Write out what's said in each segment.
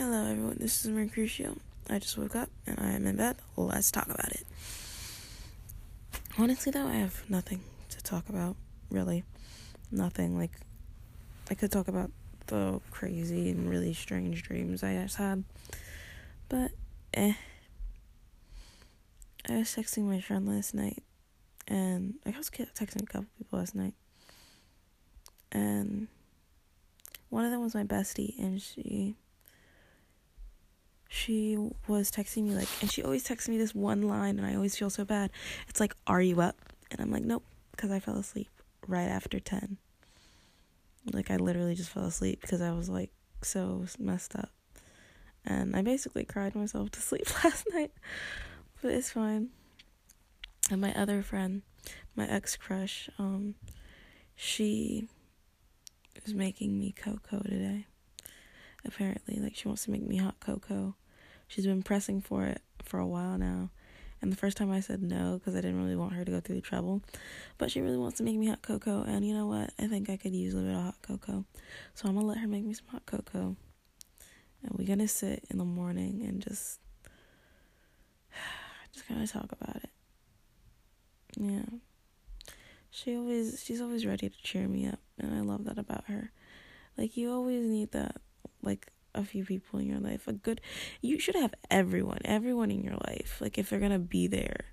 Hello, everyone. This is Mercutio. I just woke up and I am in bed. Let's talk about it. Honestly, though, I have nothing to talk about. Really, nothing. Like, I could talk about the crazy and really strange dreams I just had, but eh. I was texting my friend last night, and I was texting a couple people last night, and one of them was my bestie, and she she was texting me like and she always texts me this one line and I always feel so bad. It's like, "Are you up?" And I'm like, "Nope," because I fell asleep right after 10. Like I literally just fell asleep because I was like so messed up. And I basically cried myself to sleep last night. But it's fine. And my other friend, my ex crush, um, she is making me cocoa today. Apparently, like she wants to make me hot cocoa. She's been pressing for it for a while now. And the first time I said no because I didn't really want her to go through the trouble. But she really wants to make me hot cocoa. And you know what? I think I could use a little bit of hot cocoa. So I'm going to let her make me some hot cocoa. And we're going to sit in the morning and just, just kind of talk about it. Yeah. She always, she's always ready to cheer me up. And I love that about her. Like, you always need that, like, a few people in your life. A good you should have everyone, everyone in your life. Like if they're gonna be there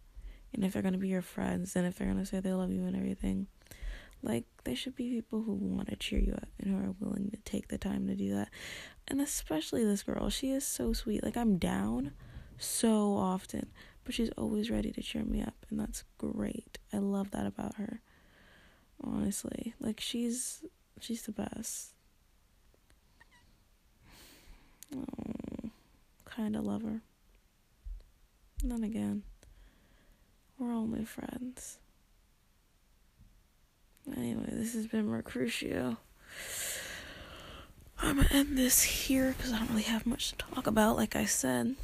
and if they're gonna be your friends and if they're gonna say they love you and everything. Like there should be people who want to cheer you up and who are willing to take the time to do that. And especially this girl, she is so sweet. Like I'm down so often, but she's always ready to cheer me up and that's great. I love that about her. Honestly, like she's she's the best. Kind of love her. then again, we're only friends. Anyway, this has been Mercutio. I'm gonna end this here because I don't really have much to talk about, like I said.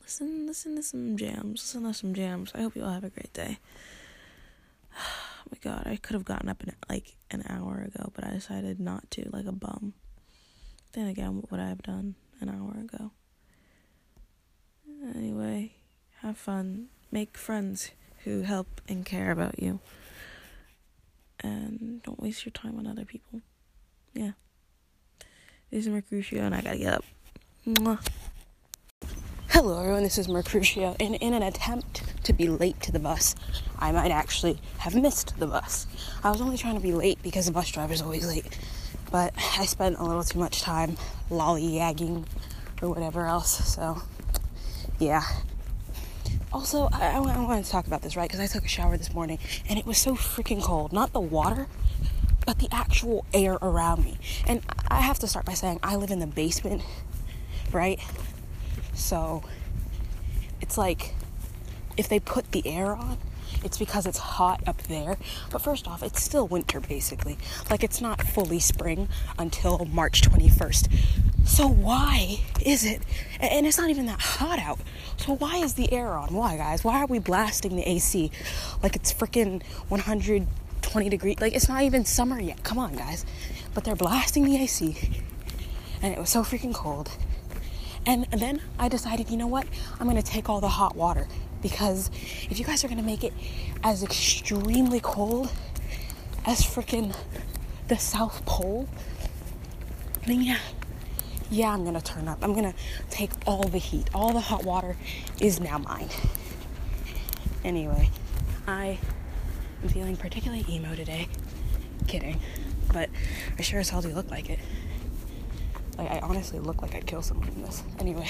Listen, listen to some jams. Listen to some jams. I hope you all have a great day. Oh my god, I could have gotten up in like an hour ago, but I decided not to, like a bum. Then again, what would I have done an hour ago? Anyway, have fun. Make friends who help and care about you. And don't waste your time on other people. Yeah. This is Mercutio, and I gotta get up. Mwah. Hello, everyone. This is Mercutio. And in an attempt to be late to the bus, I might actually have missed the bus. I was only trying to be late because the bus driver's always late but I spent a little too much time lollygagging or whatever else. So, yeah. Also, I, I, wanted to talk about this, right? Because I took a shower this morning and it was so freaking cold. Not the water, but the actual air around me. And I have to start by saying I live in the basement, right? So, it's like if they put the air on, it's because it's hot up there. But first off, it's still winter basically. Like it's not fully spring until March 21st. So why is it? And it's not even that hot out. So why is the air on? Why, guys? Why are we blasting the AC like it's freaking 120 degrees? Like it's not even summer yet. Come on, guys. But they're blasting the AC. And it was so freaking cold. And then I decided, you know what? I'm to take all the hot water because if you guys are gonna make it as extremely cold as freaking the South Pole, then yeah, yeah, I'm gonna turn up. I'm gonna take all the heat. All the hot water is now mine. Anyway, I am feeling particularly emo today. Kidding. But I sure as hell do look like it. Like, I honestly look like I'd kill someone in this. Anyway,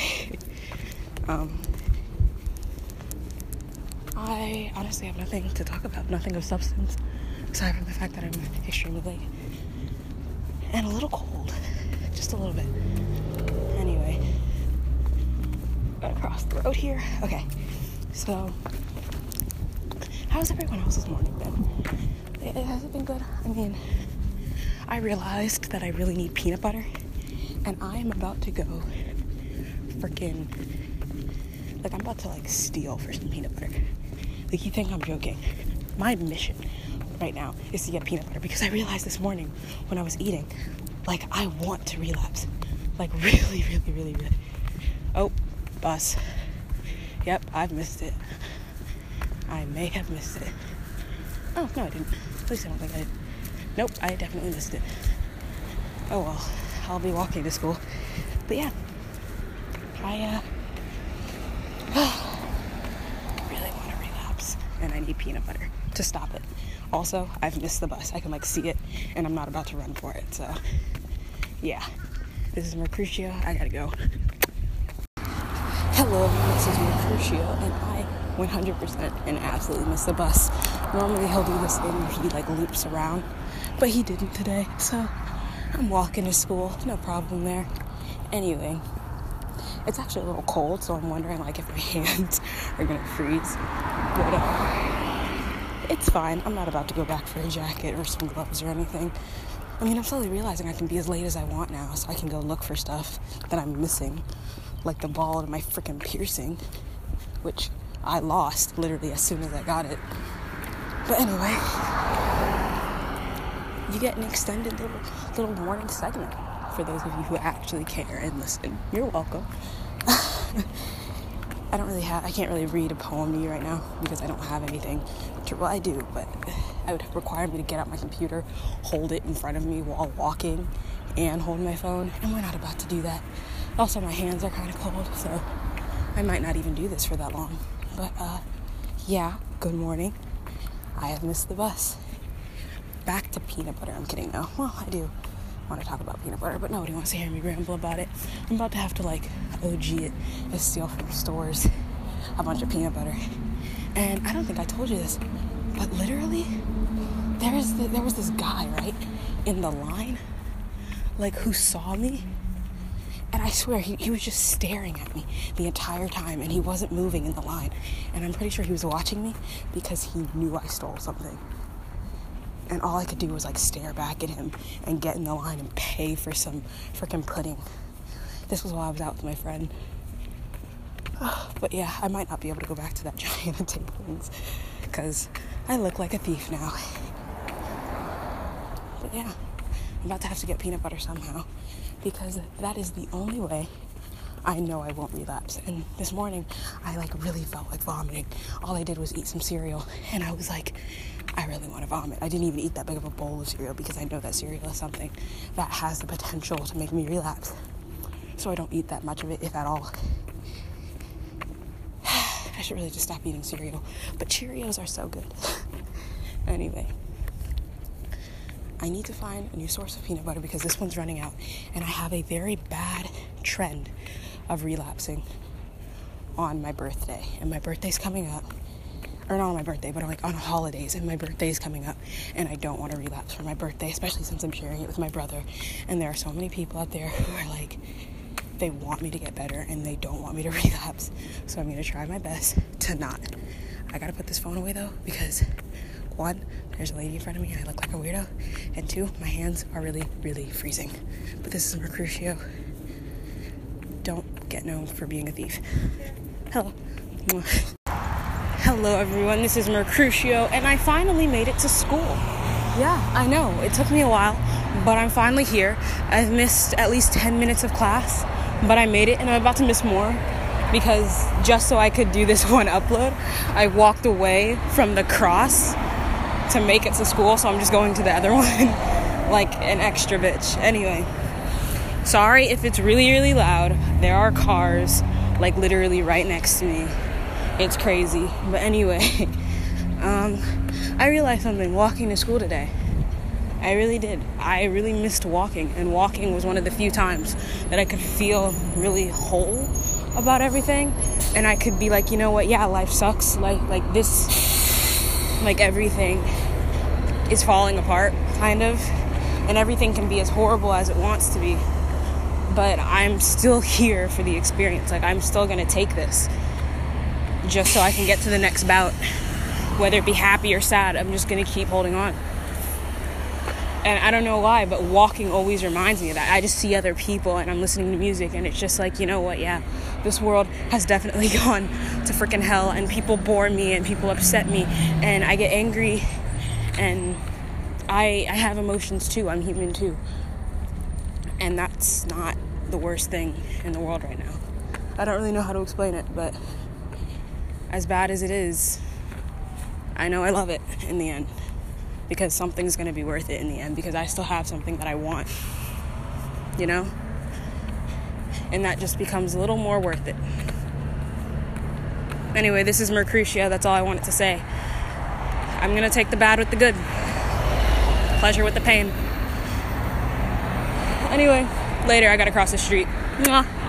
um, I honestly have nothing to talk about, nothing of substance, aside from the fact that I'm extremely late and a little cold, just a little bit. Anyway, gotta cross the road here. Okay, so how's everyone else's morning been? It, has it been good? I mean, I realized that I really need peanut butter, and I'm about to go freaking like I'm about to like steal for some peanut butter. Like you think I'm joking. My mission right now is to get peanut butter because I realized this morning when I was eating, like I want to relapse. Like really, really, really, really. Oh, bus. Yep, I've missed it. I may have missed it. Oh, no, I didn't. At least I don't think I did. Nope, I definitely missed it. Oh well, I'll be walking to school. But yeah, I uh, really want to relapse, and I need peanut butter to stop it. Also, I've missed the bus. I can like see it, and I'm not about to run for it. So, yeah, this is Mercutio. I gotta go. Hello, this is Mercutio, and I 100% and absolutely missed the bus. Normally he'll do this thing where he like loops around, but he didn't today. So I'm walking to school, no problem there. Anyway, it's actually a little cold, so I'm wondering like if my hands are gonna freeze. But uh, it's fine. I'm not about to go back for a jacket or some gloves or anything. I mean, I'm slowly realizing I can be as late as I want now, so I can go look for stuff that I'm missing, like the ball in my freaking piercing, which I lost literally as soon as I got it. But anyway, you get an extended little little morning segment for those of you who actually care and listen. You're welcome. I don't really have I can't really read a poem to you right now because I don't have anything to well I do, but I would require me to get out my computer, hold it in front of me while walking and hold my phone, and we're not about to do that. Also my hands are kinda cold, so I might not even do this for that long. But uh yeah, good morning. I have missed the bus. Back to peanut butter. I'm kidding though. Well, I do want to talk about peanut butter, but nobody wants to hear me ramble about it. I'm about to have to like OG it and steal from stores a bunch of peanut butter. And I don't think I told you this, but literally, there is the, there was this guy right in the line, like who saw me. And I swear he, he was just staring at me the entire time and he wasn't moving in the line. And I'm pretty sure he was watching me because he knew I stole something and all I could do was like stare back at him and get in the line and pay for some freaking pudding. This was while I was out with my friend. But yeah, I might not be able to go back to that giant and take things because I look like a thief now. But yeah, I'm about to have to get peanut butter somehow because that is the only way I know I won't relapse. And this morning, I like really felt like vomiting. All I did was eat some cereal, and I was like, I really want to vomit. I didn't even eat that big of a bowl of cereal because I know that cereal is something that has the potential to make me relapse. So I don't eat that much of it, if at all. I should really just stop eating cereal. But Cheerios are so good. anyway, I need to find a new source of peanut butter because this one's running out. And I have a very bad trend of relapsing on my birthday. And my birthday's coming up or not on my birthday, but I'm like on holidays, and my birthday's coming up, and I don't want to relapse for my birthday, especially since I'm sharing it with my brother. And there are so many people out there who are like, they want me to get better and they don't want me to relapse. So I'm gonna try my best to not. I gotta put this phone away though, because one, there's a lady in front of me and I look like a weirdo, and two, my hands are really, really freezing. But this is Mercutio. Don't get known for being a thief. Hello. Hello, everyone. This is Mercutio, and I finally made it to school. Yeah, I know. It took me a while, but I'm finally here. I've missed at least 10 minutes of class, but I made it, and I'm about to miss more because just so I could do this one upload, I walked away from the cross to make it to school, so I'm just going to the other one like an extra bitch. Anyway, sorry if it's really, really loud. There are cars like literally right next to me it's crazy. But anyway, um, I realized something walking to school today. I really did. I really missed walking, and walking was one of the few times that I could feel really whole about everything, and I could be like, you know what? Yeah, life sucks. Like, like this, like everything is falling apart, kind of, and everything can be as horrible as it wants to be. But I'm still here for the experience. Like, I'm still gonna take this just so I can get to the next bout. Whether it be happy or sad, I'm just gonna keep holding on. And I don't know why, but walking always reminds me of that. I just see other people and I'm listening to music, and it's just like, you know what, yeah, this world has definitely gone to freaking hell, and people bore me and people upset me, and I get angry, and I, I have emotions too. I'm human too. And that's not the worst thing in the world right now. I don't really know how to explain it, but as bad as it is, I know I love it in the end because something's going to be worth it in the end because I still have something that I want. You know? And that just becomes a little more worth it. Anyway, this is Mercutio. That's all I wanted to say. I'm going to take the bad with the good, pleasure with the pain. Anyway, later, I got to cross the street. Mwah.